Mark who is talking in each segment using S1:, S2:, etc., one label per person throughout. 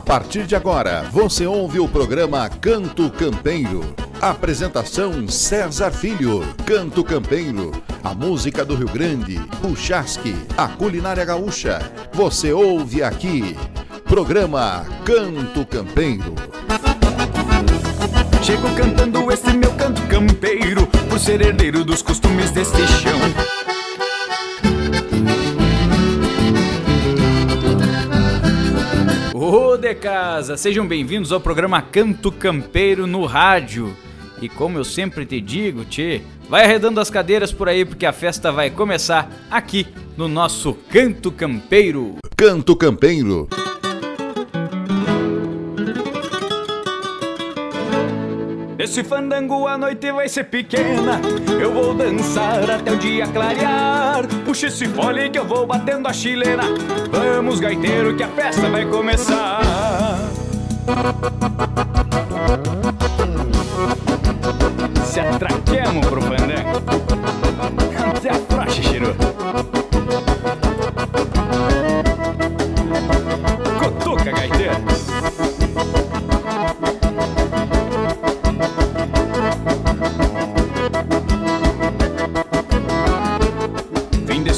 S1: A partir de agora, você ouve o programa Canto Campeiro. Apresentação César Filho. Canto Campeiro. A música do Rio Grande, o chasque, a culinária gaúcha. Você ouve aqui. Programa Canto Campeiro.
S2: Chego cantando esse meu canto campeiro, por ser herdeiro dos costumes deste chão. Ô de casa, sejam bem-vindos ao programa Canto Campeiro no rádio. E como eu sempre te digo, tchê, vai arredando as cadeiras por aí porque a festa vai começar aqui no nosso Canto Campeiro.
S1: Canto Campeiro.
S2: Esse fandango a noite vai ser pequena. Eu vou dançar até o dia clarear. Puxa esse fole que eu vou batendo a chilena. Vamos gaiteiro que a festa vai começar. Se atraquemos pro fandango. Até a praxe, Chiru. Cotoca, gaiteiro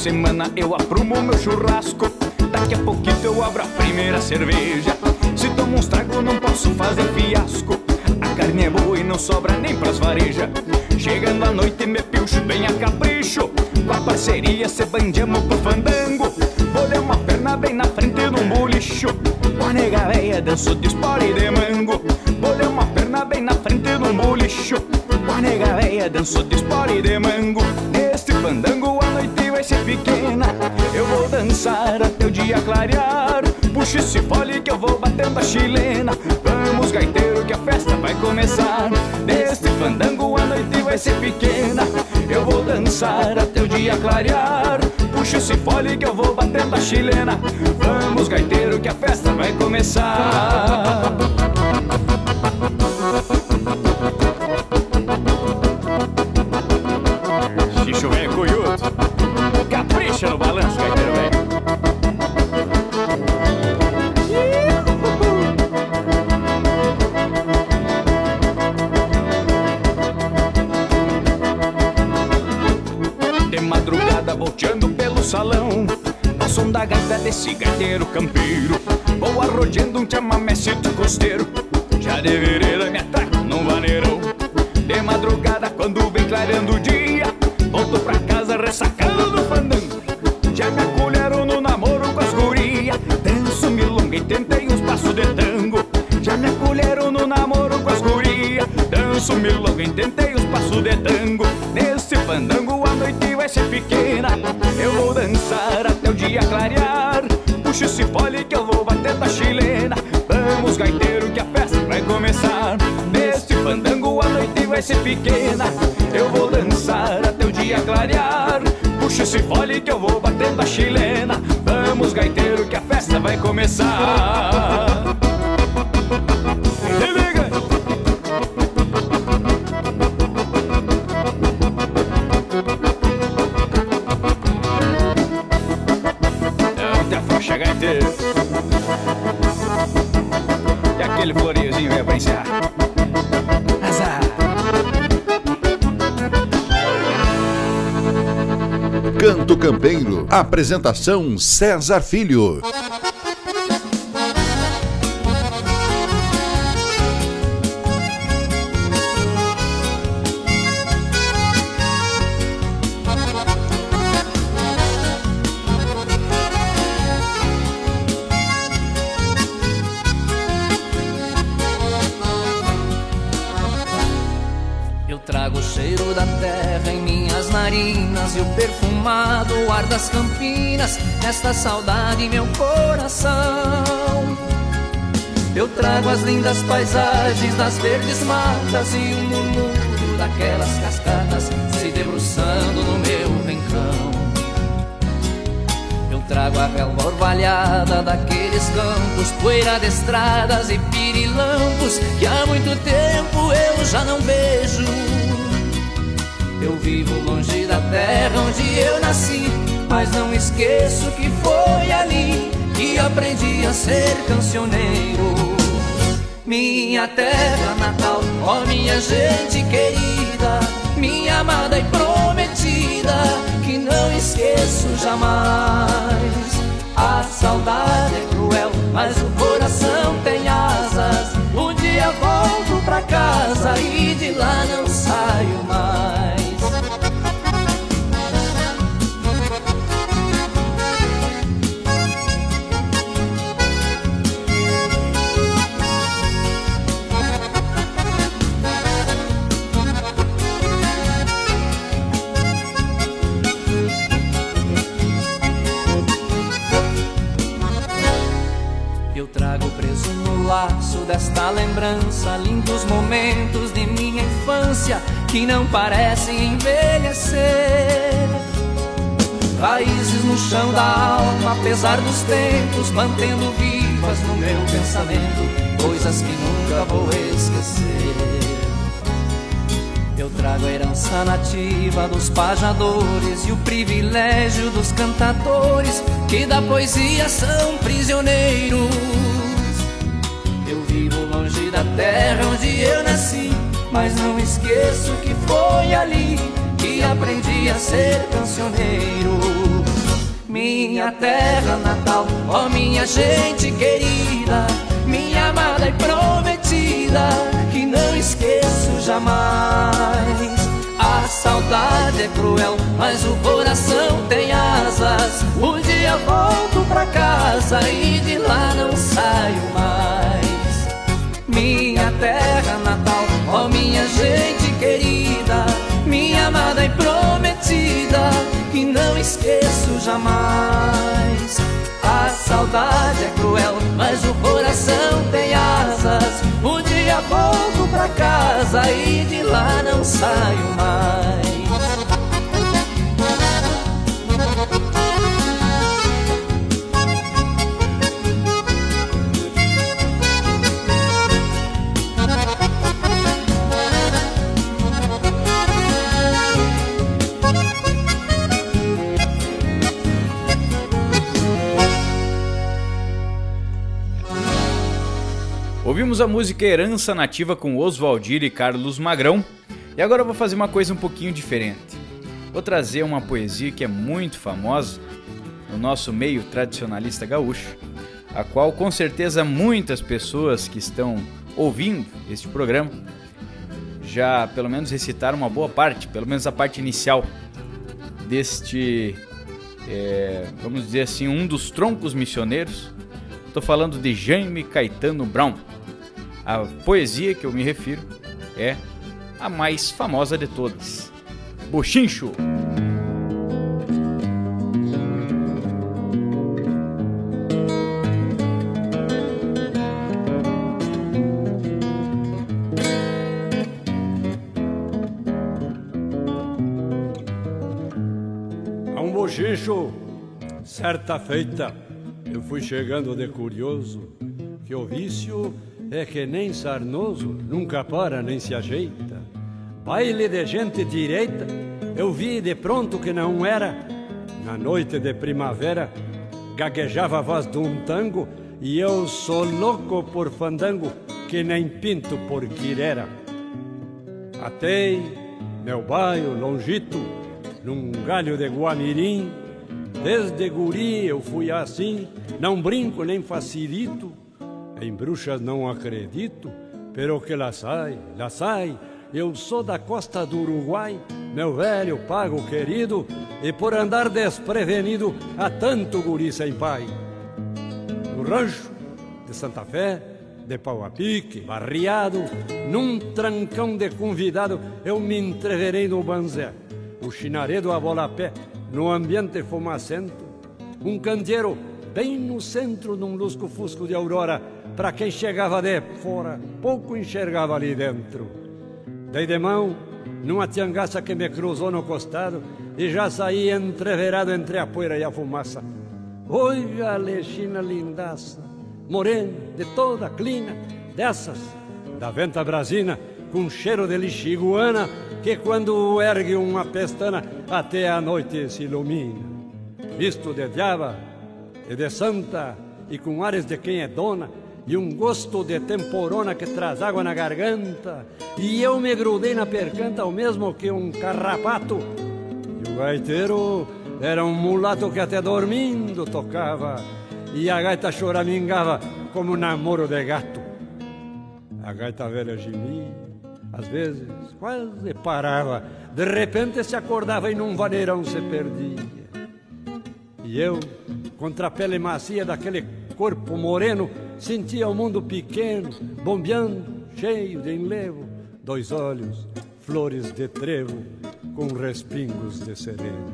S2: semana eu aprumo meu churrasco. Daqui a pouquinho eu abro a primeira cerveja. Se tomo uns trago não posso fazer fiasco. A carne é boa e não sobra nem pras varejas. Chegando à noite me pilcho bem a capricho. Com a parceria se bandiamo pro fandango. Bolei uma perna bem na frente num bolicho. Com a nega véia danço de espora e de mango. Bolei uma perna bem na frente num bolicho. Com a nega véia danço de espora e de mango dia clarear Puxa esse fole que eu vou batendo a chilena. Vamos gaiteiro que a festa vai começar. Neste fandango a noite vai ser pequena. Eu vou dançar até o dia clarear. Puxa esse fole que eu vou batendo a chilena. Vamos gaiteiro que a festa vai começar chamamecito E aquele floreiozinho é pra encerrar Azar
S1: Canto Campeiro. Apresentação César Filho.
S3: Das campinas Esta saudade em meu coração. Eu trago as lindas paisagens das verdes matas E o murmúrio daquelas cascatas Se debruçando no meu rincão. Eu trago a relva orvalhada daqueles campos Poeira de estradas e pirilampos Que há muito tempo eu já não vejo. Eu vivo longe da terra onde eu nasci Mas não esqueço que foi ali Que aprendi a ser cancioneiro. Minha terra natal, ó minha gente querida, minha amada e prometida, que não esqueço jamais. A saudade é cruel, mas o coração tem asas. Um dia volto pra casa e de lá não saio mais. Desta lembrança, lindos momentos de minha infância que não parecem envelhecer. Raízes no chão da alma, apesar dos tempos, mantendo vivas no meu pensamento coisas que nunca vou esquecer. Eu trago a herança nativa dos pajadores e o privilégio dos cantadores que da poesia são prisioneiros da terra onde eu nasci, mas não esqueço que foi ali que aprendi a ser cancioneiro. Minha terra natal, ó minha gente querida, minha amada e prometida, que não esqueço jamais. A saudade é cruel, mas o coração tem asas. Um dia volto pra casa e de lá não saio mais minha terra natal, ó minha gente querida, minha amada e prometida, que não esqueço jamais. A saudade é cruel, mas o coração tem asas. Um dia volto pra casa e de lá não saio mais.
S4: Ouvimos a música Herança Nativa com Oswaldir e Carlos Magrão. E agora eu vou fazer uma coisa um pouquinho diferente. Vou trazer uma poesia que é muito famosa no nosso meio tradicionalista gaúcho, a qual com certeza muitas pessoas que estão ouvindo este programa já pelo menos recitaram uma boa parte, pelo menos a parte inicial deste, é, vamos dizer assim, um dos troncos missioneiros. Estou falando de Jaime Caetano Brown. A poesia que eu me refiro é a mais famosa de todas. Bochincho.
S5: Um certa feita, fui chegando de curioso que o vício é que nem sarnoso, nunca para nem se ajeita. Baile de gente direita, eu vi de pronto que não era. Na noite de primavera, gaguejava a voz de um tango e eu sou louco por fandango, que nem pinto por quirera. Atei meu baio longito num galho de guamirim, desde guri eu fui assim, não brinco nem facilito em bruxas não acredito, pero que lá sai, lá sai. Eu sou da costa do Uruguai, meu velho pago querido, e por andar desprevenido há tanto guri sem pai. No rancho de Santa Fé, de pau a pique, barriado, num trancão de convidado, eu me entreverei no banzé, o chinaredo a bola a pé, no ambiente fumacento, um candeeiro bem no centro de um lusco-fusco de aurora, para quem chegava de fora, pouco enxergava ali dentro. Dei de mão numa tiangaça que me cruzou no costado e já saí entreverado entre a poeira e a fumaça. Oi, Alexina lindaça, morena, de toda clina, dessas, da venta brasina, com cheiro de lixiguana, que quando ergue uma pestana, até a noite se ilumina. Visto de diaba e de santa, e com ares de quem é dona, e um gosto de temporona que traz água na garganta, e eu me grudei na percanta, o mesmo que um carrapato. E o gaiteiro era um mulato que até dormindo tocava, e a gaita choramingava como um namoro de gato. A gaita velha gemia, às vezes quase parava, de repente se acordava e num vaneirão se perdia. E eu, contra a pele macia daquele corpo moreno, sentia o mundo pequeno, bombeando, cheio de enlevo, dois olhos, flores de trevo, com respingos de sereno.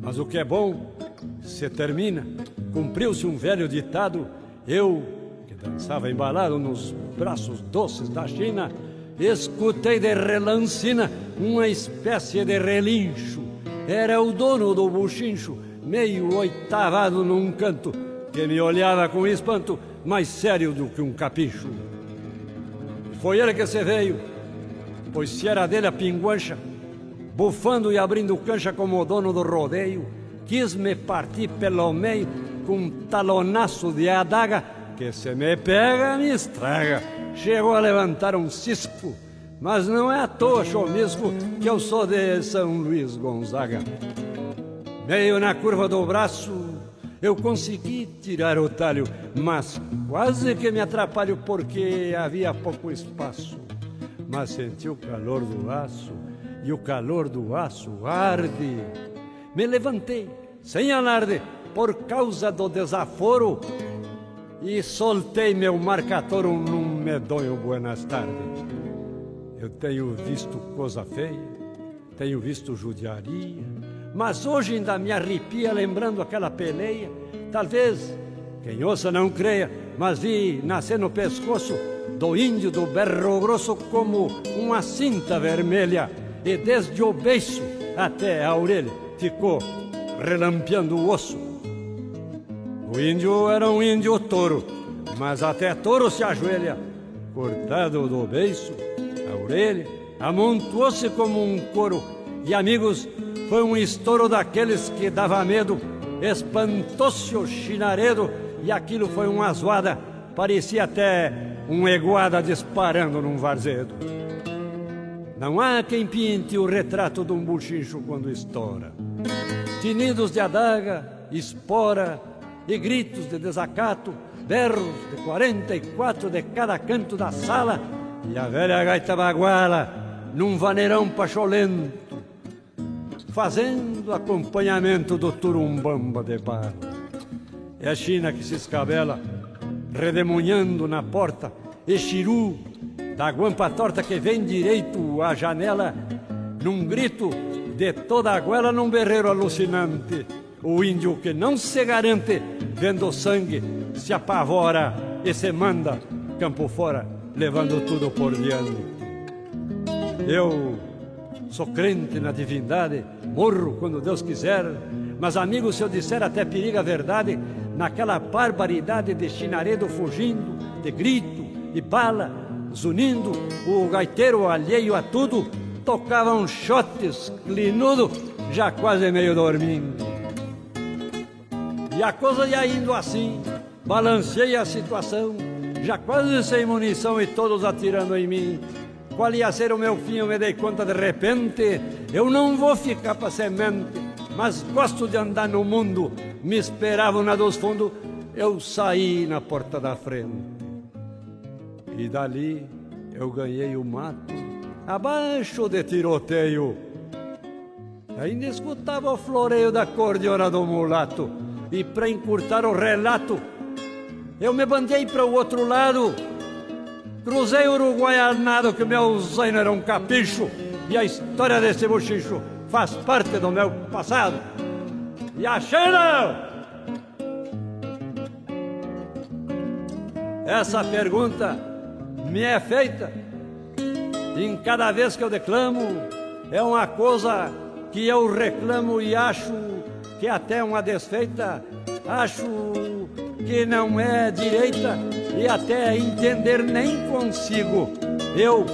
S5: Mas o que é bom se termina, cumpriu-se um velho ditado, eu, que dançava embalado nos braços doces da China, escutei de relancina uma espécie de relincho. Era o dono do buchincho, meio oitavado num canto, que me olhava com espanto, mais sério do que um capricho. Foi ele que se veio, pois se era dele a pinguancha, bufando e abrindo cancha como o dono do rodeio, quis me partir pelo meio com um talonaço de adaga, que se me pega, me estraga. Chegou a levantar um cisco, mas não é à toa chomisco que eu sou de São Luís Gonzaga. Meio na curva do braço, eu consegui tirar o talho, mas quase que me atrapalho porque havia pouco espaço. Mas senti o calor do aço, e o calor do aço arde. Me levantei, sem alarde, por causa do desaforo, e soltei meu marcatório num medonho buenas tardes. Eu tenho visto coisa feia, tenho visto judiaria, mas hoje ainda me arrepia lembrando aquela peleia. Talvez quem ouça não creia, mas vi nascer no pescoço do índio do berro grosso como uma cinta vermelha, e desde o beiço até a orelha ficou relampeando o osso. O índio era um índio touro, mas até touro se ajoelha, cortado do beiço, a orelha, amontoou-se como um couro, e amigos foi um estouro daqueles que dava medo, espantou-se o chinaredo e aquilo foi uma zoada, parecia até um eguada disparando num varzedo. Não há quem pinte o retrato de um buchincho quando estoura. Tinidos de adaga, espora e gritos de desacato, berros de quarenta e quatro de cada canto da sala e a velha gaita baguala num vaneirão pacholento fazendo acompanhamento do turumbamba de bala. É a China que se escabela, redemunhando na porta, e Chiru, da guampa torta que vem direito à janela, num grito de toda a goela num berreiro alucinante. O índio que não se garante, vendo sangue, se apavora e se manda campo fora, levando tudo por diante. Eu Sou crente na divindade, morro quando Deus quiser, mas amigo, se eu disser até periga a verdade, naquela barbaridade de chinaredo fugindo, de grito e bala, zunindo, o gaiteiro alheio a tudo, tocava um chotes clinudo, já quase meio dormindo. E a coisa ia indo assim, balancei a situação, já quase sem munição e todos atirando em mim qual ia ser o meu fim, eu me dei conta de repente. Eu não vou ficar para semente, mas gosto de andar no mundo. Me esperavam na dos fundos, eu saí na porta da frente. E dali eu ganhei o mato, abaixo de tiroteio. Ainda escutava o floreio da cordiona do mulato. E para encurtar o relato, eu me bandei para o outro lado Cruzei o Uruguai arnado que meu zaino era um capricho e a história desse bochicho faz parte do meu passado. E a China! Essa pergunta me é feita em cada vez que eu declamo, é uma coisa que eu reclamo e acho que até uma desfeita, acho que não é direita e até entender nem consigo. Eu,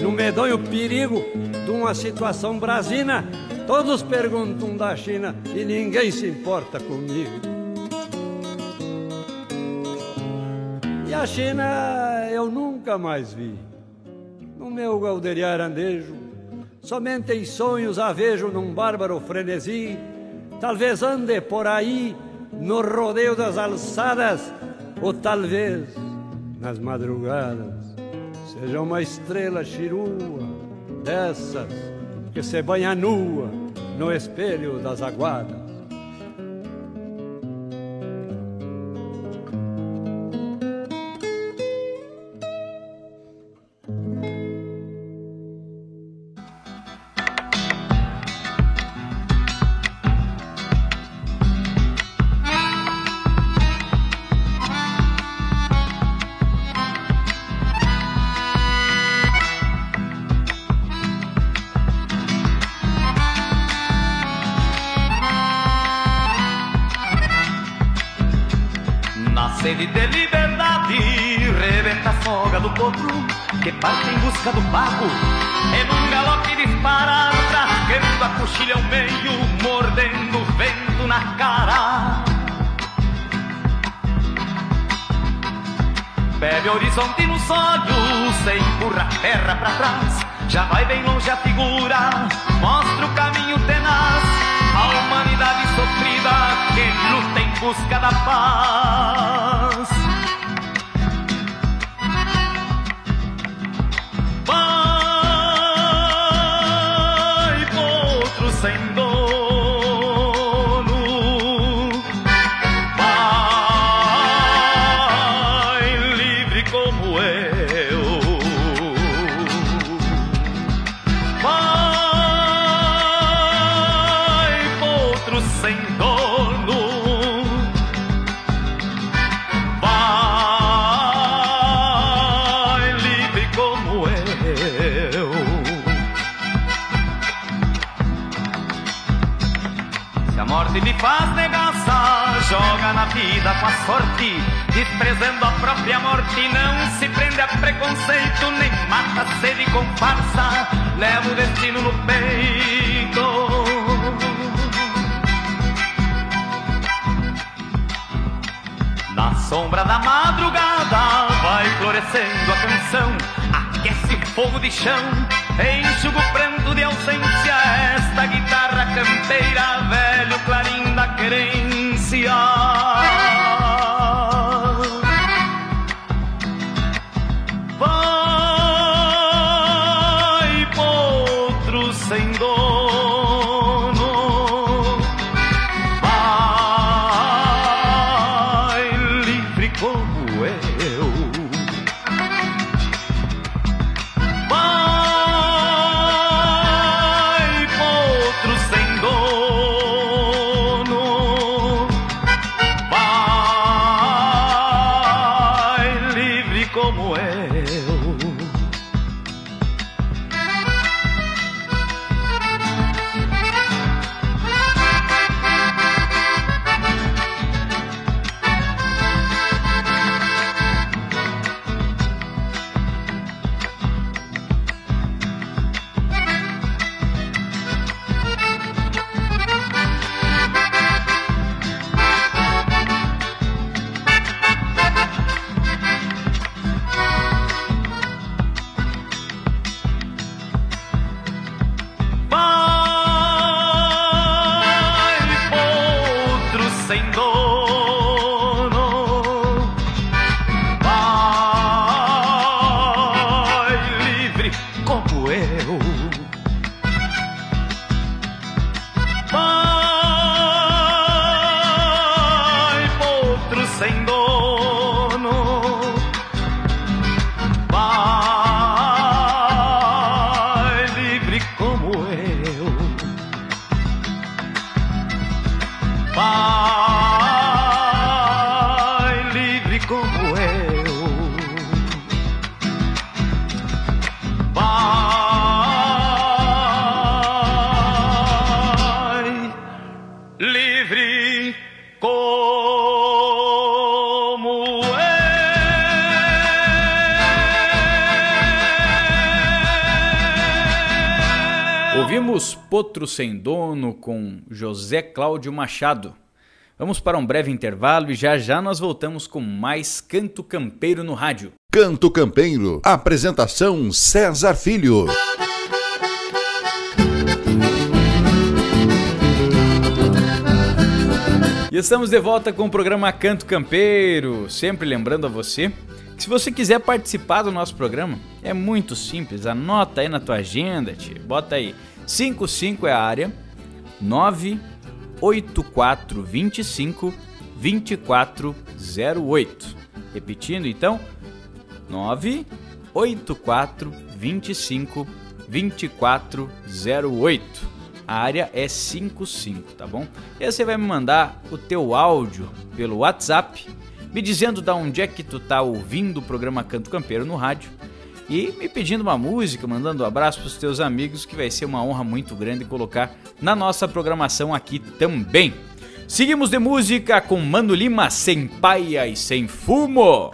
S5: no medonho perigo de uma situação brasina, todos perguntam da China e ninguém se importa comigo. E a China eu nunca mais vi. No meu galderiar andejo, somente em sonhos a vejo num bárbaro frenesi. Talvez ande por aí no rodeio das alçadas, ou talvez nas madrugadas seja uma estrela chirua dessas que se banha nua no espelho das aguadas.
S6: Busca do pago e num galope dispara trasqueando a coxilha ao meio mordendo o vento na cara. Bebe horizonte nos olhos se empurra a terra pra trás. Já vai bem longe a figura mostra o caminho tenaz. A humanidade sofrida que luta em busca da paz. Joga na vida com a sorte, desprezando a própria morte, não se prende a preconceito, nem mata a sede com farsa, leva o destino no peito. Na sombra da madrugada vai florescendo a canção, aquece fogo de chão, enxuga o pranto de ausência. Esta guitarra campeira, velho clarim da querência. Vai, Sem Dono
S4: com José Cláudio Machado.
S2: Vamos para um breve intervalo e já já nós voltamos com mais Canto Campeiro no rádio.
S1: Canto Campeiro, apresentação César Filho.
S2: E estamos de volta com o programa Canto Campeiro. Sempre lembrando a você que se você quiser participar do nosso programa, é muito simples. Anota aí na tua agenda, tia. bota aí 55 é a área 98425 2408. Repetindo então, 98425 2408 a área é 55, tá bom? E aí você vai me mandar o teu áudio pelo WhatsApp, me dizendo da onde é que tu tá ouvindo o programa Canto Campeiro no rádio e me pedindo uma música, mandando um abraço pros teus amigos, que vai ser uma honra muito grande colocar na nossa programação aqui também. Seguimos de música com Mano Lima, sem paia e sem fumo.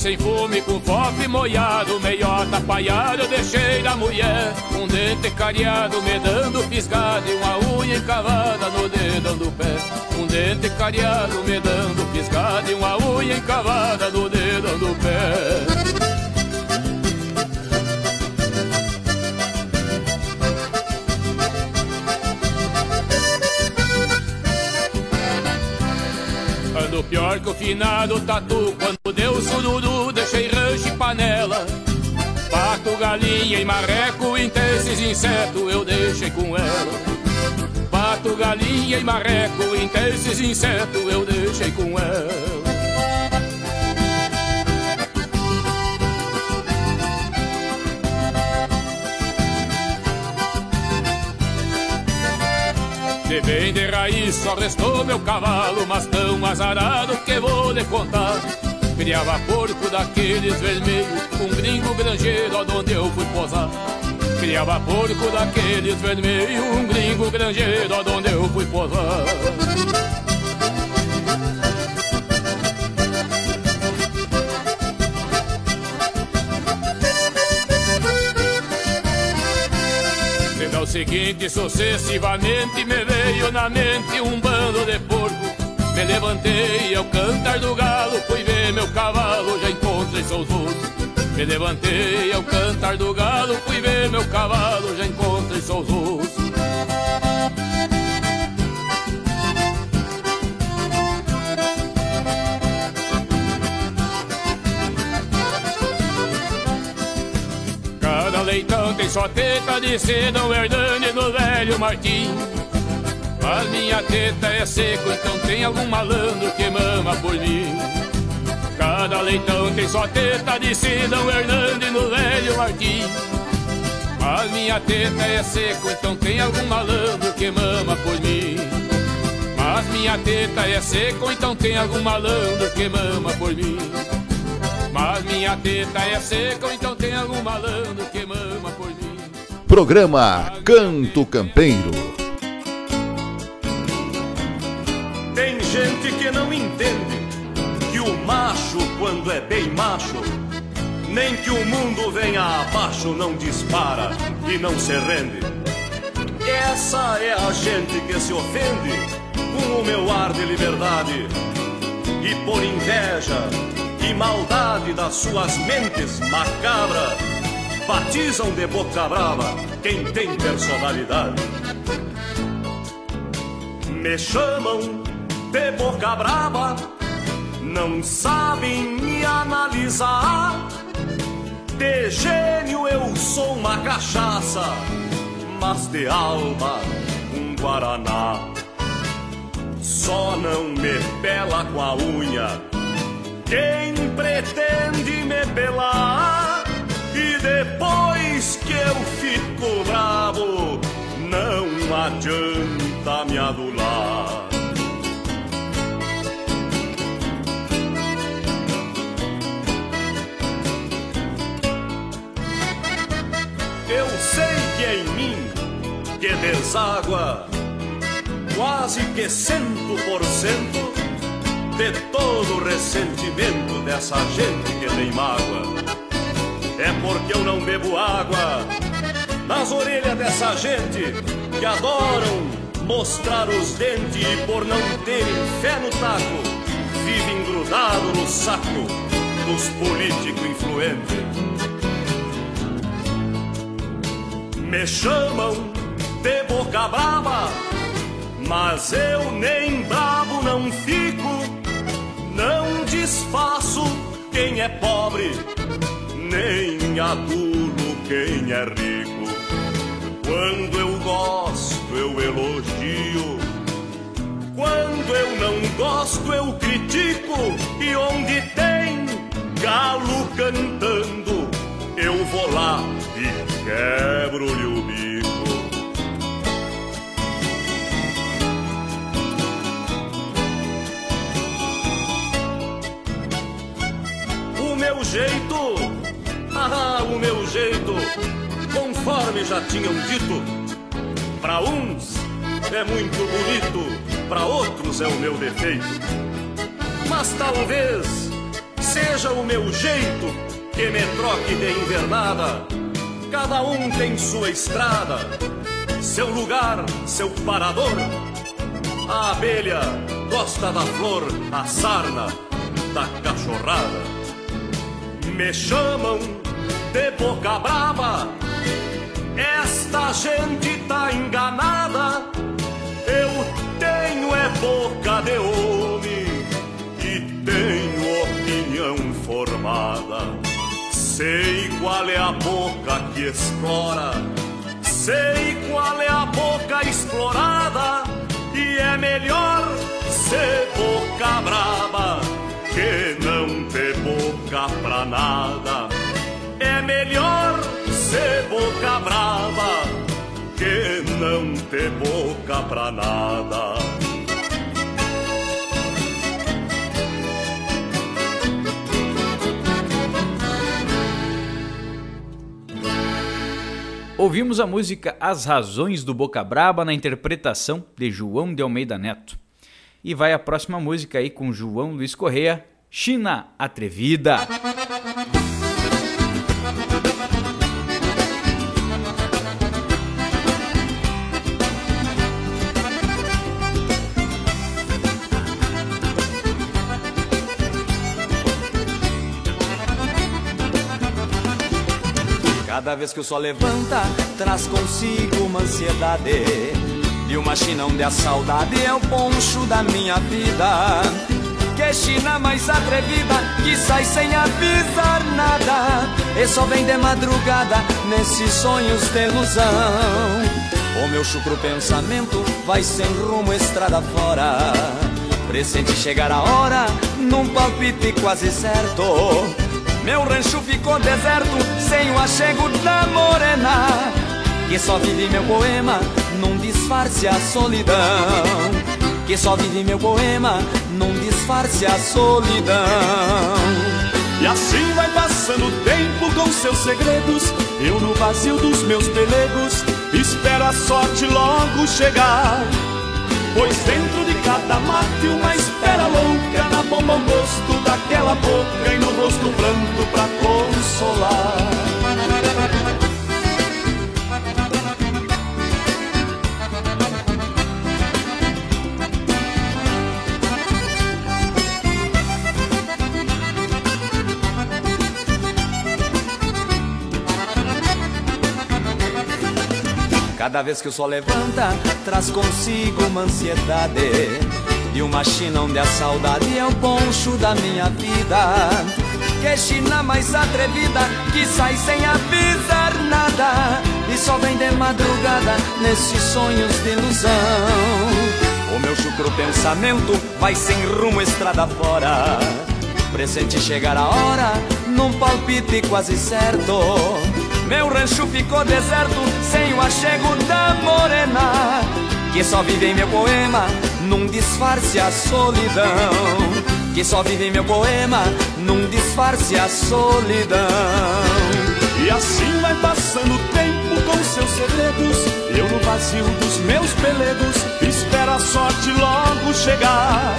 S7: Sem fume, com fofo moiado, meiota apaiado, eu deixei da mulher. Um dente cariado, me dando e uma unha encavada no dedão do pé. Um dente cariado, me dando e uma unha encavada no dedão do pé. pior que o finado tatu Quando deu sururu, panela. Pato, galinha e marreco, esses insetos eu deixei com ela. Pato, galinha e marreco, esses insetos eu deixei com ela. De bem de raiz só restou meu cavalo, mas tão azarado que vou lhe contar. Criava porco daqueles vermelhos, um gringo granjeiro onde eu fui posar. Criava porco daqueles vermelhos, um gringo granjeiro onde eu fui posar. seguinte, sucessivamente me veio na mente um bando de porco. Me levantei ao cantar do galo, fui ver meu cavalo, já encontrei seus ossos. Me levantei ao cantar do galo, fui ver meu cavalo, já encontrei seus ossos. leitão tem só teta de Dom Hernani no velho Martim. Mas minha teta é seco, então tem algum malandro que mama por mim. Cada leitão tem só teta de Dom Hernani no velho Martim. Mas minha teta é seco, então tem algum malandro que mama por mim. Mas minha teta é seco, então tem algum malandro que mama por mim. Mas minha teta é seca, então tem algum malandro que mama por mim.
S1: Programa Canto Campeiro.
S8: Bem macho, nem que o mundo venha abaixo, não dispara e não se rende. Essa é a gente que se ofende com o meu ar de liberdade e por inveja e maldade das suas mentes macabras batizam de boca brava quem tem personalidade. Me chamam de boca brava, não sabem me analisar. De gênio eu sou uma cachaça, mas de alma um guaraná. Só não me pela com a unha quem pretende me pelar e depois que eu fico bravo, não adianta me adular. Deságua quase que cento por cento de todo o ressentimento dessa gente que tem mágoa. É porque eu não bebo água nas orelhas dessa gente que adoram mostrar os dentes e por não terem fé no taco, vivem grudado no saco dos políticos influentes. Me chamam de boca brava, mas eu nem bravo não fico, não desfaço quem é pobre, nem adulo quem é rico. Quando eu gosto, eu elogio. Quando eu não gosto, eu critico. E onde tem galo cantando, eu vou lá e quebro-lhe o bico. Meu jeito, ah, o meu jeito, conforme já tinham dito, para uns é muito bonito, para outros é o meu defeito. Mas talvez seja o meu jeito que me troque de invernada. Cada um tem sua estrada, seu lugar, seu parador. A abelha gosta da flor, a sarna da cachorrada. Me chamam de boca brava, esta gente tá enganada. Eu tenho é boca de homem e tenho opinião formada. Sei qual é a boca que explora, sei qual é a boca explorada. E é melhor ser boca brava que não boca pra nada. É melhor ser boca brava que não ter boca pra nada.
S4: Ouvimos a música As Razões do Boca Braba na interpretação de João de Almeida Neto. E vai a próxima música aí com João Luiz Correia, China Atrevida.
S9: Cada vez que o sol levanta, traz consigo uma ansiedade. E uma chinão de a saudade é o poncho da minha vida. China mais atrevida, que sai sem avisar nada. E só vem de madrugada nesses sonhos de ilusão. O meu chucro pensamento vai sem rumo estrada fora. Pressente chegar a hora, num palpite quase certo. Meu rancho ficou deserto, sem o achego da morena Que só vive meu poema, num disfarce a solidão Que só vive meu poema, num disfarce a solidão.
S8: E assim vai passando o tempo com seus segredos Eu no vazio dos meus pelegos Espero a sorte logo chegar. Pois dentro de cada mate uma espera louca Na bomba o gosto daquela boca E no rosto pranto pra consolar
S9: Cada vez que o sol levanta, traz consigo uma ansiedade. E uma China onde a saudade é o poncho da minha vida. Que China mais atrevida, que sai sem avisar nada. E só vem de madrugada nesses sonhos de ilusão. O meu chucro pensamento vai sem rumo estrada fora. Presente chegar a hora, num palpite quase certo meu rancho ficou deserto sem o achego da morena Que só vive em meu poema num disfarce a solidão Que só vive em meu poema num disfarce a solidão
S8: E assim vai passando o tempo com seus segredos. Eu no vazio dos meus pelegos espero a sorte logo chegar.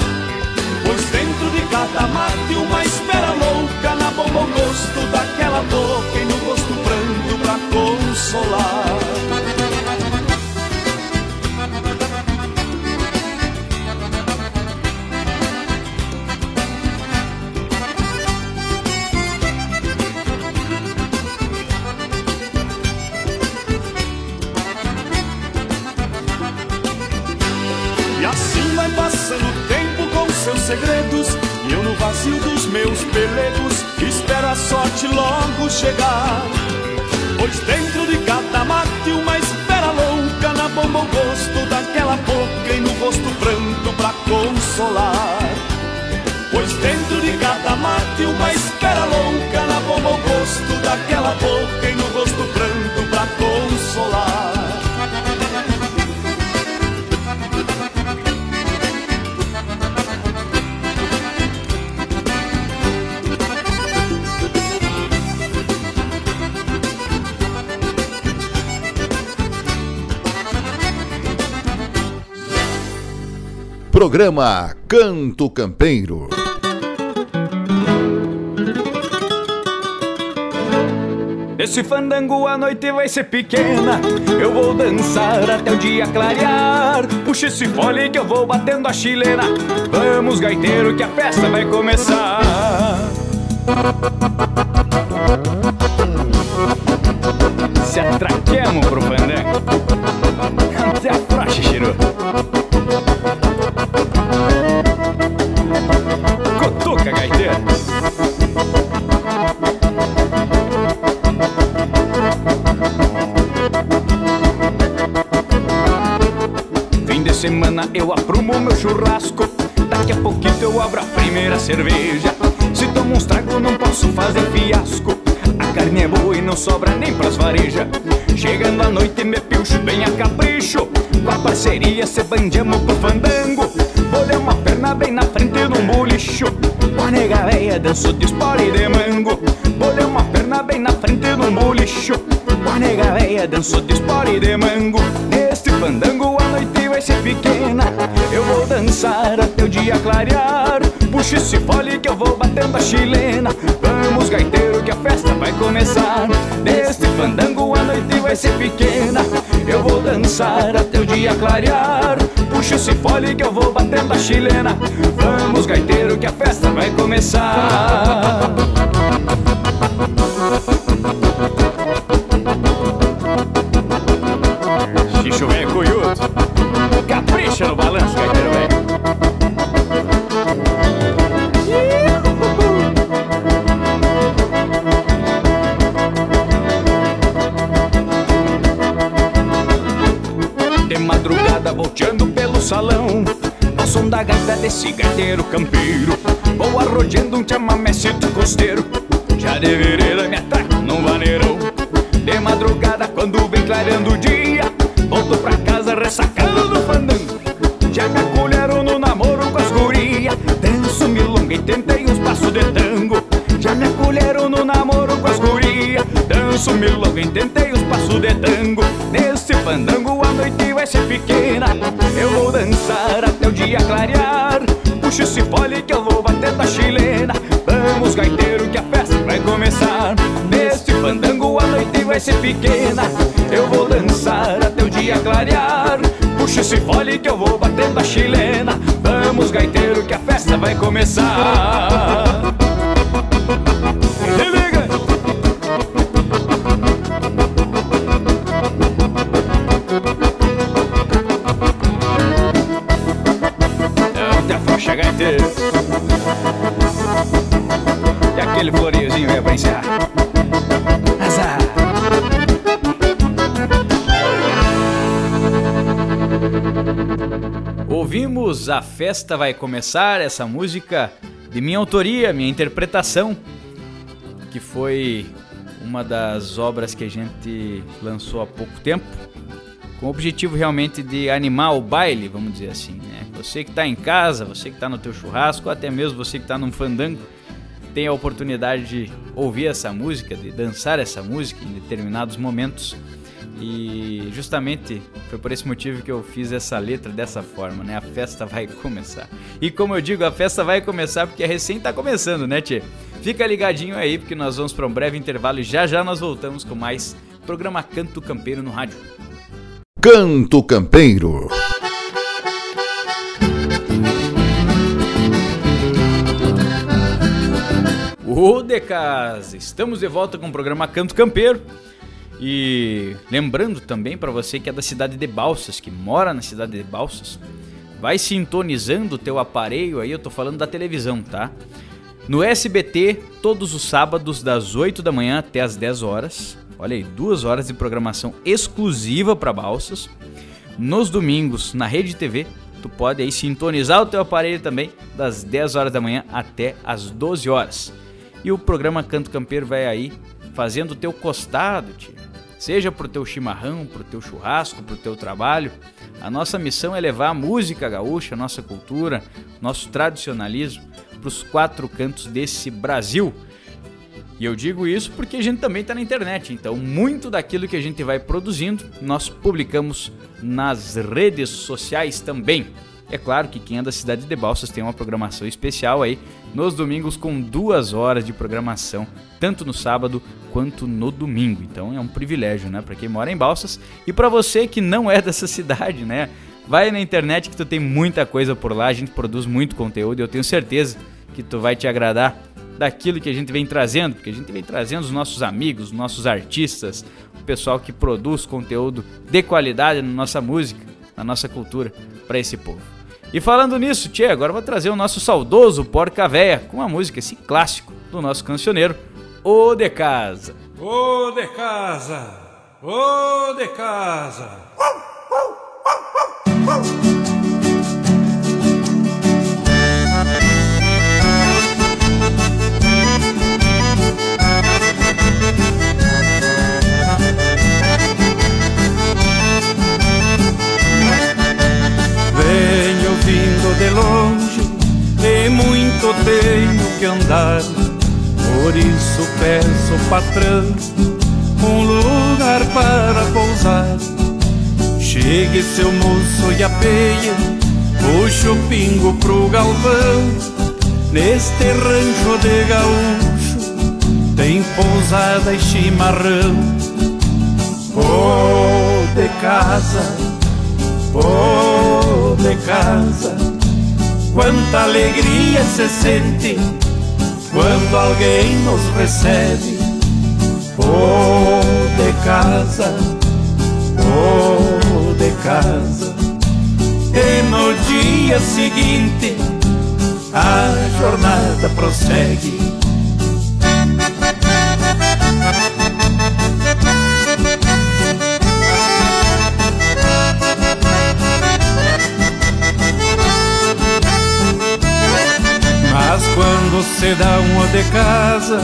S8: Boca E no rosto pranto pra consolar
S1: Programa Canto Campeiro.
S2: Esse fandango a noite vai ser pequena. Eu vou dançar até o dia clarear. Puxa esse fole que eu vou batendo a chilena Vamos gaiteiro que a festa vai começar semana eu aprumo meu churrasco. Daqui a pouquinho eu abro a primeira cerveja. Se tomo uns trago não posso fazer fiasco. A carne é boa e não sobra nem pras varejas. Chegando à noite me pilcho bem a capricho. Com a parceria se bandiamos pro fandango. Bolhei uma perna bem na frente num bolicho. Com a nega danço de espora e de mango. Bolhei uma perna bem na frente num bolicho. Com a nega danço de espora e de mango. Neste fandango a noite ser pequena. Eu vou dançar até o dia clarear. Puxa esse fole que eu vou batendo a chilena. Vamos gaiteiro que a festa vai começar. Neste fandango a noite vai ser pequena. Eu vou dançar até o dia clarear. Puxa esse fole que eu vou batendo a chilena. Vamos gaiteiro que a festa vai começar Capricha no balanço, gaiteiro velho De madrugada volteando pelo salão Ao som da gaita desse gaiteiro campeiro Vou arrodeando um chamamecito costeiro Já de ser pequena Eu vou dançar até o dia clarear. Puxa esse fole que eu vou batendo a chilena. Vamos gaiteiro que a festa vai começar. Neste fandango a noite vai ser pequena. Eu vou dançar até o dia clarear. Puxa esse fole que eu vou batendo a chilena. Vamos gaiteiro que a festa vai começar A
S4: Festa Vai Começar, essa música de minha autoria, minha interpretação, que foi uma das obras que a gente lançou há pouco tempo, com o objetivo realmente de animar o baile, vamos dizer assim, né? Você que está em casa, você que está no teu churrasco, até mesmo você que está num fandango, tem a oportunidade de ouvir essa música, de dançar essa música em determinados momentos.
S2: E justamente foi por esse motivo que eu fiz essa letra dessa forma, né? A festa vai começar. E como eu digo, a festa vai começar porque a recém tá começando, né, Tchê? Fica ligadinho aí porque nós vamos para um breve intervalo e já já nós voltamos com mais programa Canto Campeiro no rádio.
S1: Canto Campeiro.
S2: Ô de casa, estamos de volta com o programa Canto Campeiro. E lembrando também para você que é da cidade de Balsas, que mora na cidade de Balsas, vai sintonizando o teu aparelho aí, eu tô falando da televisão, tá? No SBT, todos os sábados das 8 da manhã até as 10 horas. Olha aí, duas horas de programação exclusiva para Balsas. Nos domingos, na Rede TV, tu pode aí sintonizar o teu aparelho também das 10 horas da manhã até as 12 horas. E o programa Canto Campeiro vai aí fazendo o teu costado, tio seja pro teu chimarrão, pro teu churrasco, pro teu trabalho. A nossa missão é levar a música gaúcha, a nossa cultura, nosso tradicionalismo para os quatro cantos desse Brasil. E eu digo isso porque a gente também está na internet, então muito daquilo que a gente vai produzindo nós publicamos nas redes sociais também. É claro que quem é da cidade de Balsas tem uma programação especial aí nos domingos com duas horas de programação, tanto no sábado quanto no domingo. Então é um privilégio, né, para quem mora em Balsas e para você que não é dessa cidade, né? Vai na internet que tu tem muita coisa por lá, a gente produz muito conteúdo e eu tenho certeza que tu vai te agradar daquilo que a gente vem trazendo, porque a gente vem trazendo os nossos amigos, os nossos artistas, o pessoal que produz conteúdo de qualidade na nossa música, na nossa cultura para esse povo. E falando nisso, Tchê, agora vou trazer o nosso saudoso Porca Véia com uma música, esse clássico do nosso cancioneiro, O de Casa.
S10: O de Casa, O de Casa. de muito tenho que andar. Por isso peço, patrão, um lugar para pousar. Chegue seu moço e apeia, puxa o pingo pro galvão. Neste rancho de gaúcho tem pousada e chimarrão. Oh, de casa, oh, de casa Quanta alegria se sente quando alguém nos recebe. Oh, de casa, oh, de casa. E no dia seguinte a jornada prossegue. Quando se dá uma de casa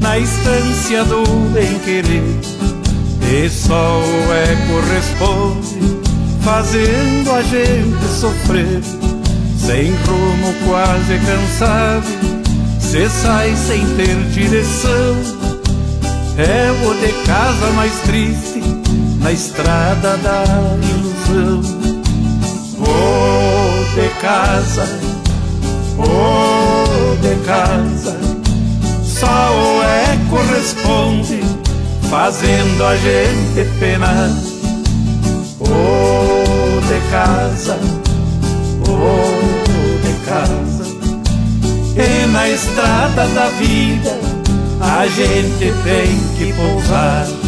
S10: na estância do bem-querer, e só o eco responde, fazendo a gente sofrer, sem rumo, quase cansado, se sai sem ter direção. É o de casa mais triste na estrada da ilusão. O de casa, o casa, só o eco responde, fazendo a gente penar. Oh, de casa, oh, de casa, e na estrada da vida a gente tem que pousar.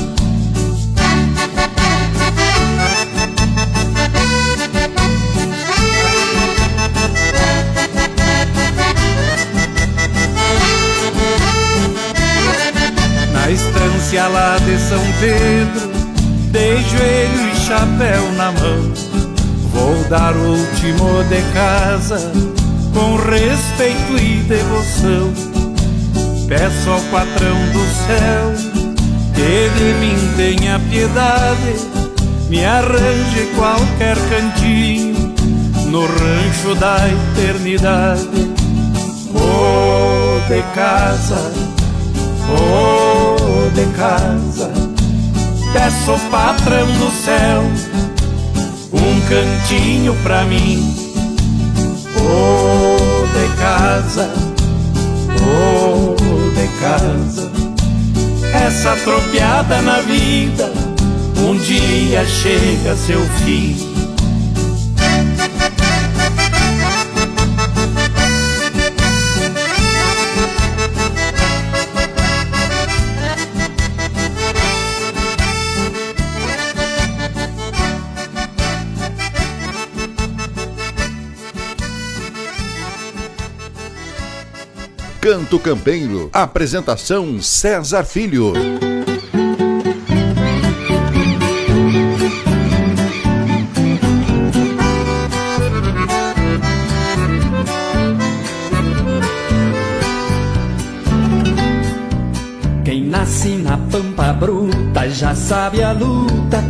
S10: Estância lá de São Pedro, de joelho e chapéu na mão. Vou dar o último de casa, com respeito e devoção. Peço ao patrão do céu, que de mim tenha piedade, me arranje qualquer cantinho, no rancho da eternidade. Oh, de casa, oh, de casa. Peço patrão do céu Um cantinho pra mim. Oh, de casa Oh, de casa. Essa tropiada na vida Um dia chega seu fim.
S1: Canto Campeiro. Apresentação César Filho.
S3: Quem nasce na pampa bruta já sabe a luta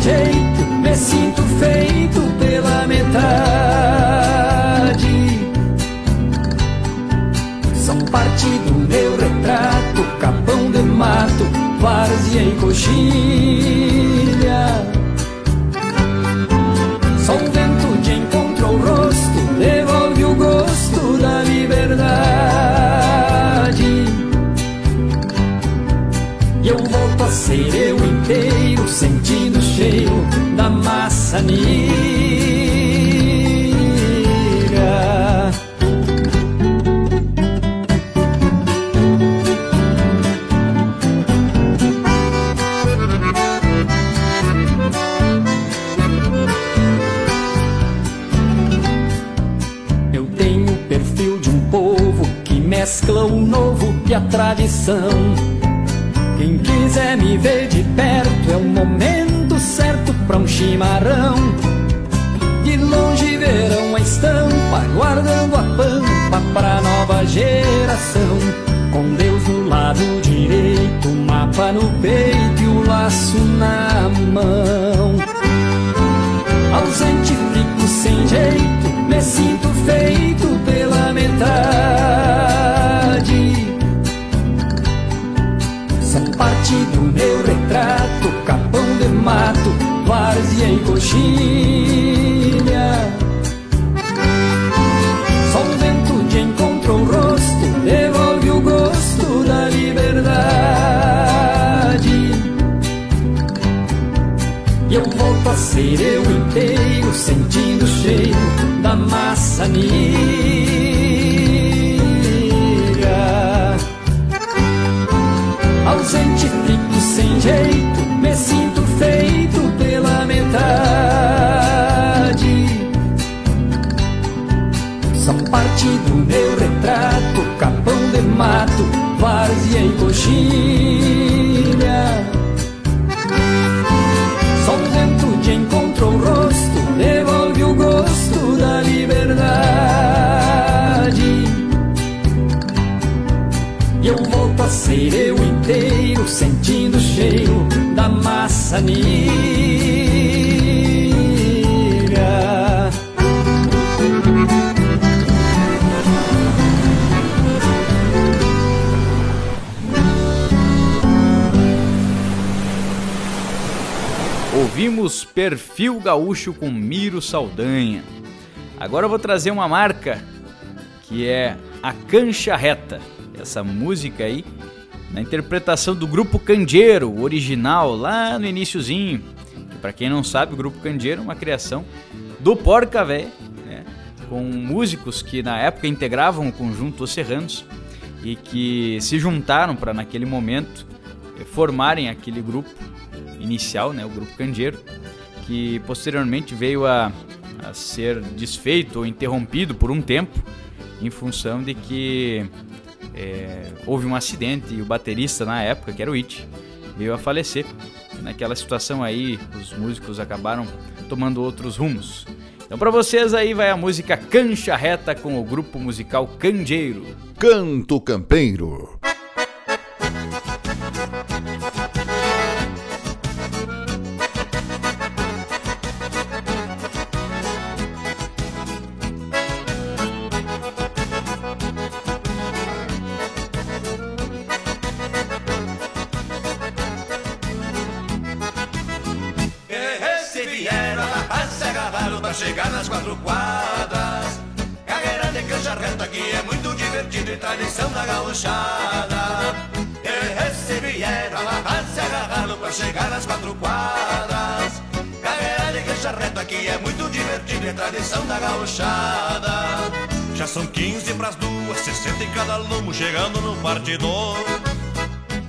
S3: jeito, me sinto feito pela metade. São parte do meu retrato, capão de mato, várzea em coxilha. Só o vento de encontro ao rosto, devolve o gosto da liberdade. E eu volto a ser eu inteiro, sem amiga. Eu tenho o perfil de um povo que mescla o novo e a tradição i 你 maçanilha.
S2: Ouvimos Perfil Gaúcho com Miro Saldanha. Agora eu vou trazer uma marca que é a Cancha Reta. Essa música aí, na interpretação do Grupo Candeeiro, original, lá no iníciozinho. Para quem não sabe, o Grupo Candeeiro é uma criação do Porca Véia, né? com músicos que na época integravam o conjunto Os Serranos e que se juntaram para naquele momento eh, formarem aquele grupo inicial, né, o grupo Candeeiro, que posteriormente veio a, a ser desfeito ou interrompido por um tempo em função de que é, houve um acidente e o baterista na época, que era o It, veio a falecer. E naquela situação aí, os músicos acabaram tomando outros rumos. Então para vocês aí vai a música Cancha Reta com o grupo musical Candeeiro.
S1: Canto Campeiro.
S11: Já são 15 pras duas, 60 em cada lomo, chegando no partidor.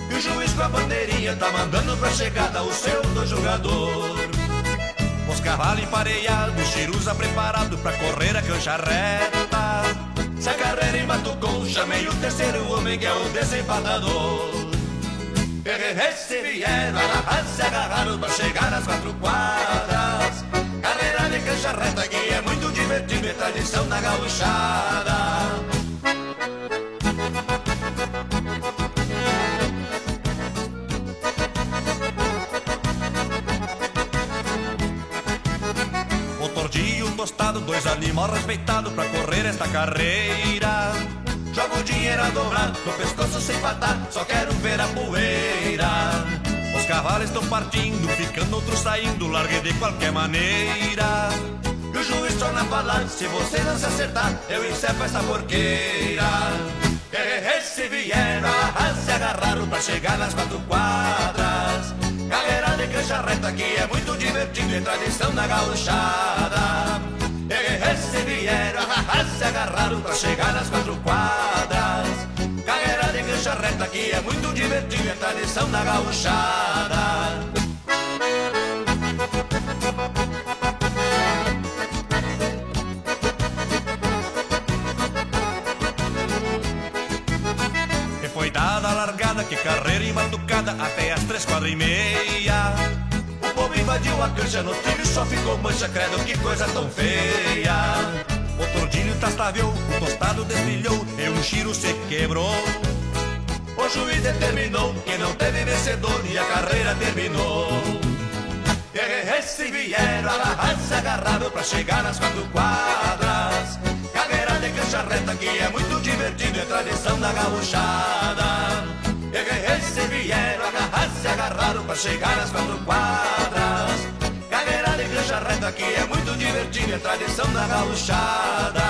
S11: E o juiz com a bandeirinha tá mandando pra chegada o seu do jogador. Os cavalos empareados, Chirusa preparado pra correr a cancha reta. Se a carreira embatucou, chamei o terceiro homem que é o desempadador. Esse vieram, se agarraram pra chegar às quatro quadras cancha reta que é muito divertido e tradição da gauchada. Tordinho tostado, dois animais respeitados pra correr esta carreira. Jogo o dinheiro a dobrar, no pescoço sem patar, só quero ver a poeira. Os cavalos estão partindo, ficando outros saindo, largue de qualquer maneira. E o juiz torna a falar, se você não se acertar, eu encerro essa porqueira. Se vieram, se agarraram pra chegar nas quatro quadras. Carreira de cancha reta que é muito divertido e tradição da gauchada. Se vieram, se agarraram pra chegar nas quatro quadras cancha reta que é muito divertido, é tradição da gauchada. Que carreira embatucada até as três, quatro e meia. O povo invadiu a cancha, no tiro só ficou mancha, credo que coisa tão feia. O tordilho tastaveou, o tostado desfilhou e um chiro se quebrou. O juiz determinou que não teve vencedor e a carreira terminou. E vieram, se agarraram pra chegar nas quatro quadras. Carreira de cancha reta que é muito divertido, é tradição da gauchada. E vieram, se agarraram pra chegar nas quatro quadras. Carreira de cancha reta que é muito divertido, é tradição da gauchada.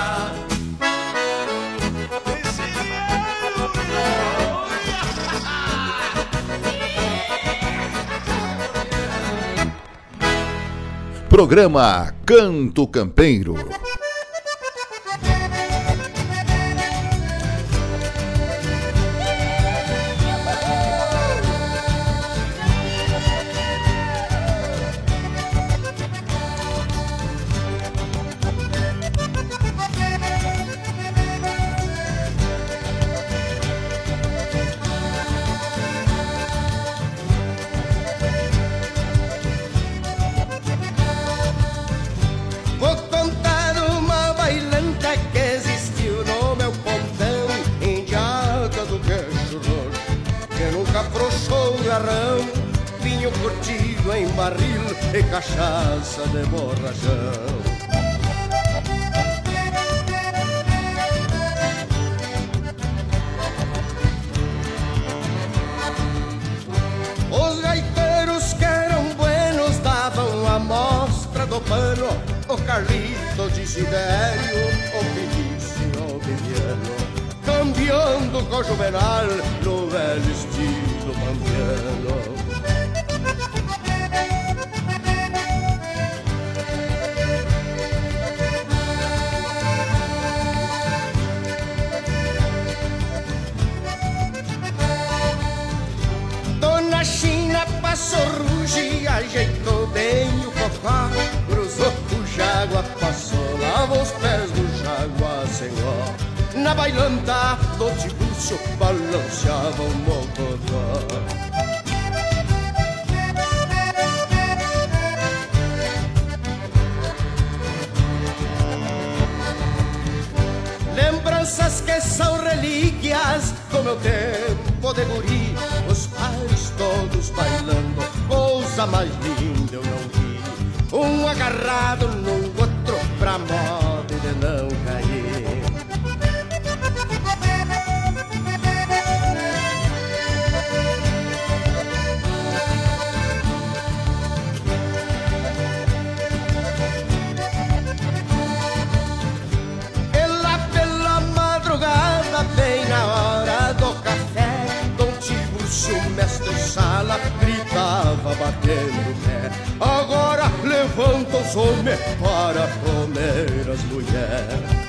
S1: Programa Canto Campeiro.
S12: Na bailanta do tibúcio balanceava o mocotó Lembranças que são relíquias do meu tempo de guri Os pares todos bailando, coisa mais linda eu não vi Um agarrado no outro pra moda de não cair gritava batendo pé. Agora levanta os homens para comer as mulheres.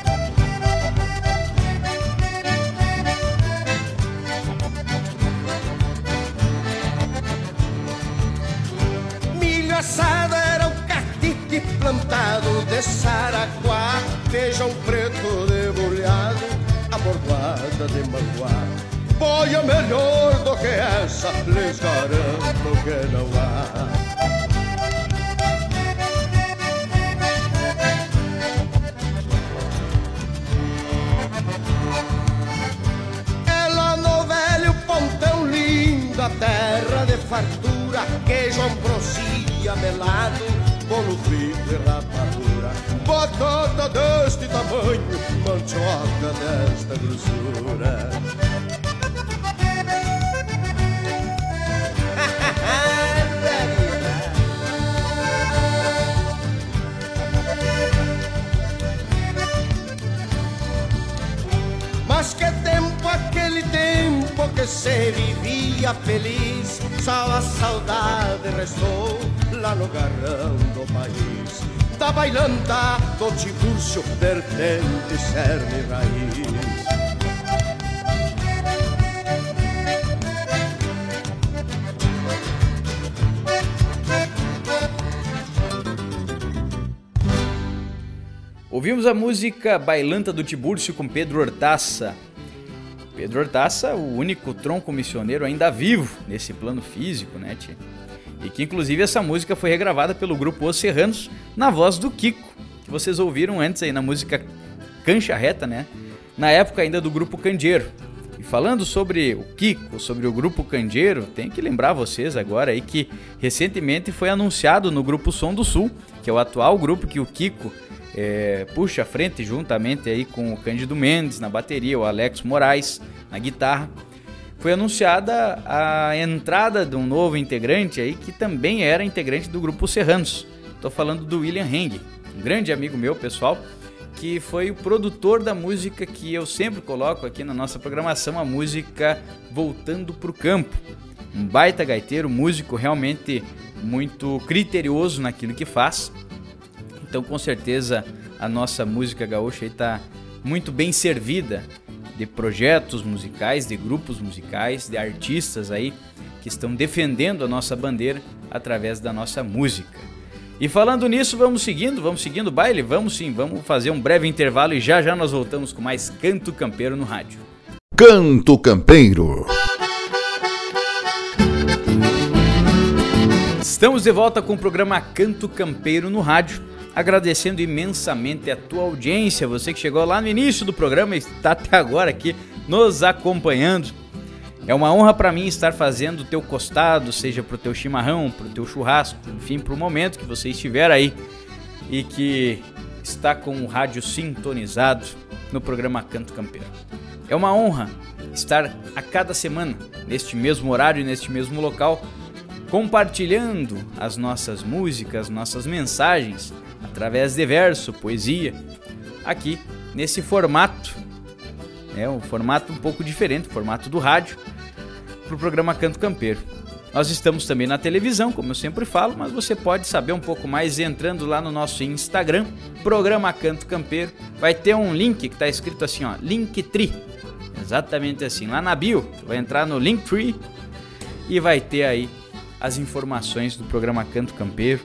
S12: Milho assado era o catite plantado de saraguá Feijão preto debulhado, abordoada de manguá Boia melhor do que essa, lhes garanto que não há linda, terra de fartura, queijo ambrosia melado, bolo frito e rapadura, batata deste tamanho, mandioca desta grossura. Se vivia feliz Só a saudade restou lá no garrão do país Da bailanta do Tiburcio, vertente, cerne e raiz
S2: Ouvimos a música Bailanta do Tibúrcio com Pedro Hortaça. Pedro Hortaça, o único tronco missioneiro ainda vivo nesse plano físico, né, tia? E que inclusive essa música foi regravada pelo grupo Os Serranos na voz do Kiko, que vocês ouviram antes aí na música Cancha Reta, né? Na época ainda do grupo Candeeiro. E falando sobre o Kiko, sobre o grupo Candeeiro, tem que lembrar vocês agora aí que recentemente foi anunciado no grupo Som do Sul, que é o atual grupo que o Kiko é, puxa à frente juntamente aí com o Cândido Mendes na bateria, o Alex Moraes na guitarra. Foi anunciada a entrada de um novo integrante aí que também era integrante do grupo Serranos. Estou falando do William Heng, um grande amigo meu pessoal, que foi o produtor da música que eu sempre coloco aqui na nossa programação, a música Voltando pro Campo. Um baita gaiteiro, músico realmente muito criterioso naquilo que faz. Então, com certeza, a nossa música gaúcha está muito bem servida de projetos musicais, de grupos musicais, de artistas aí que estão defendendo a nossa bandeira através da nossa música. E falando nisso, vamos seguindo, vamos seguindo o baile, vamos sim, vamos fazer um breve intervalo e já já nós voltamos com mais Canto Campeiro no rádio.
S1: Canto Campeiro.
S2: Estamos de volta com o programa Canto Campeiro no rádio agradecendo imensamente a tua audiência, você que chegou lá no início do programa e está até agora aqui nos acompanhando.
S4: É uma honra para mim estar fazendo o teu costado, seja pro teu chimarrão, pro teu churrasco, enfim, pro momento que você estiver aí e que está com o rádio sintonizado no programa Canto Campeiro. É uma honra estar a cada semana, neste mesmo horário neste mesmo local, compartilhando as nossas músicas, nossas mensagens, através de verso, poesia, aqui nesse formato. É um formato um pouco diferente, o formato do rádio, para o programa Canto Campeiro. Nós estamos também na televisão, como eu sempre falo, mas você pode saber um pouco mais entrando lá no nosso Instagram, Programa Canto Campeiro. Vai ter um link que está escrito assim, ó, Linktree. Exatamente assim. Lá na bio, vai entrar no Linktree e vai ter aí as informações do programa Canto Campeiro.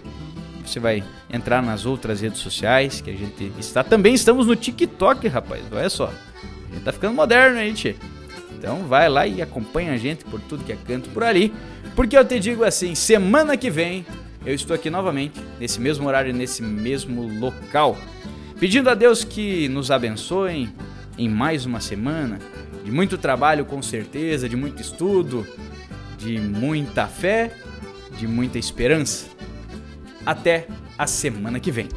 S4: Você vai entrar nas outras redes sociais que a gente está. Também estamos no TikTok, rapaz. Olha só. A gente tá ficando moderno, hein, tchê? Então vai lá e acompanha a gente por tudo que é canto por ali. Porque eu te digo assim, semana que vem eu estou aqui novamente, nesse mesmo horário, nesse mesmo local, pedindo a Deus que nos abençoe em mais uma semana de muito trabalho, com certeza, de muito estudo, de muita fé, de muita esperança. Até a semana que vem.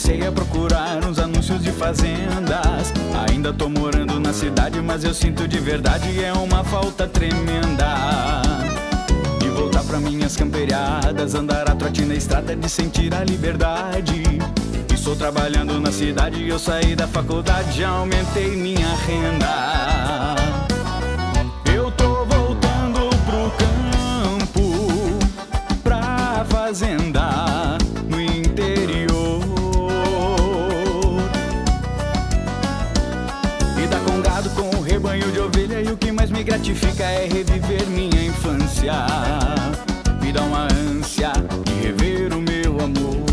S2: comecei a procurar uns anúncios de fazendas. Ainda tô morando mas eu sinto de verdade é uma falta tremenda. De voltar pra minhas camperiadas, andar a trote na estrada, de sentir a liberdade. Estou trabalhando na cidade, eu saí da faculdade, aumentei minha renda. Me dá uma ânsia de rever o meu amor.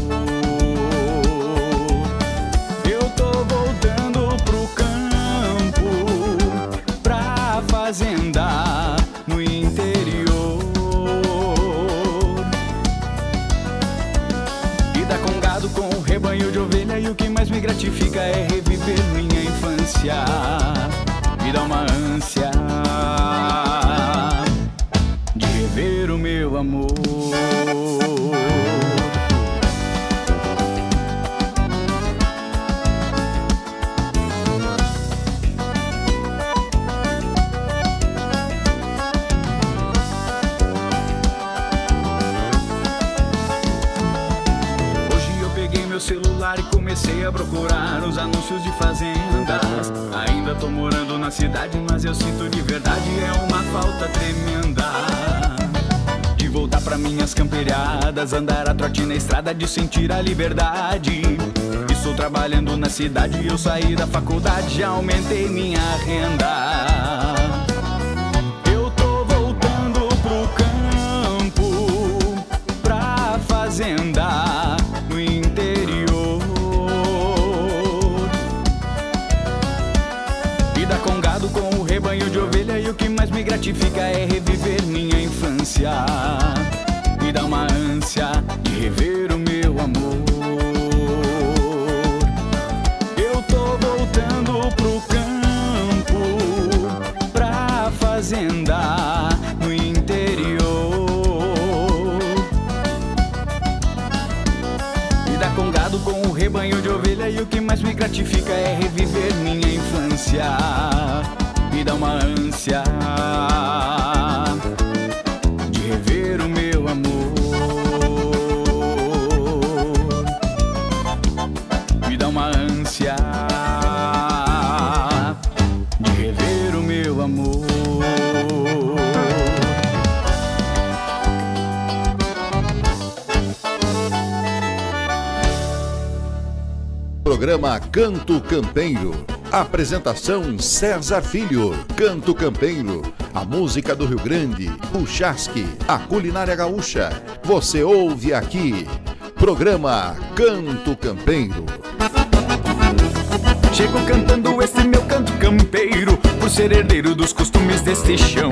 S2: Eu tô voltando pro campo, pra fazenda no interior. Lida com gado, com rebanho de ovelha e o que mais me gratifica é reviver minha infância celular e comecei a procurar os anúncios de fazendas. Ainda tô morando na cidade, mas eu sinto de verdade é uma falta tremenda. De voltar pra minhas camperiadas, andar a trote na estrada, de sentir a liberdade. Estou trabalhando na cidade, eu saí da faculdade, já aumentei minha renda. Gratifica é reviver minha infância. Me dá uma ânsia de rever o meu amor. Eu tô voltando pro campo, pra fazenda no interior. Vida com gado, com o rebanho de ovelha e o que mais me gratifica é reviver minha infância. Dá uma ânsia de rever o meu amor. Me dá uma ânsia de rever o meu amor.
S1: Programa Canto Campeiro. Apresentação César Filho. Canto Campeiro. A música do Rio Grande. O chasque. A culinária gaúcha. Você ouve aqui. Programa Canto Campeiro.
S2: Chego cantando esse meu canto campeiro, por ser herdeiro dos costumes deste chão.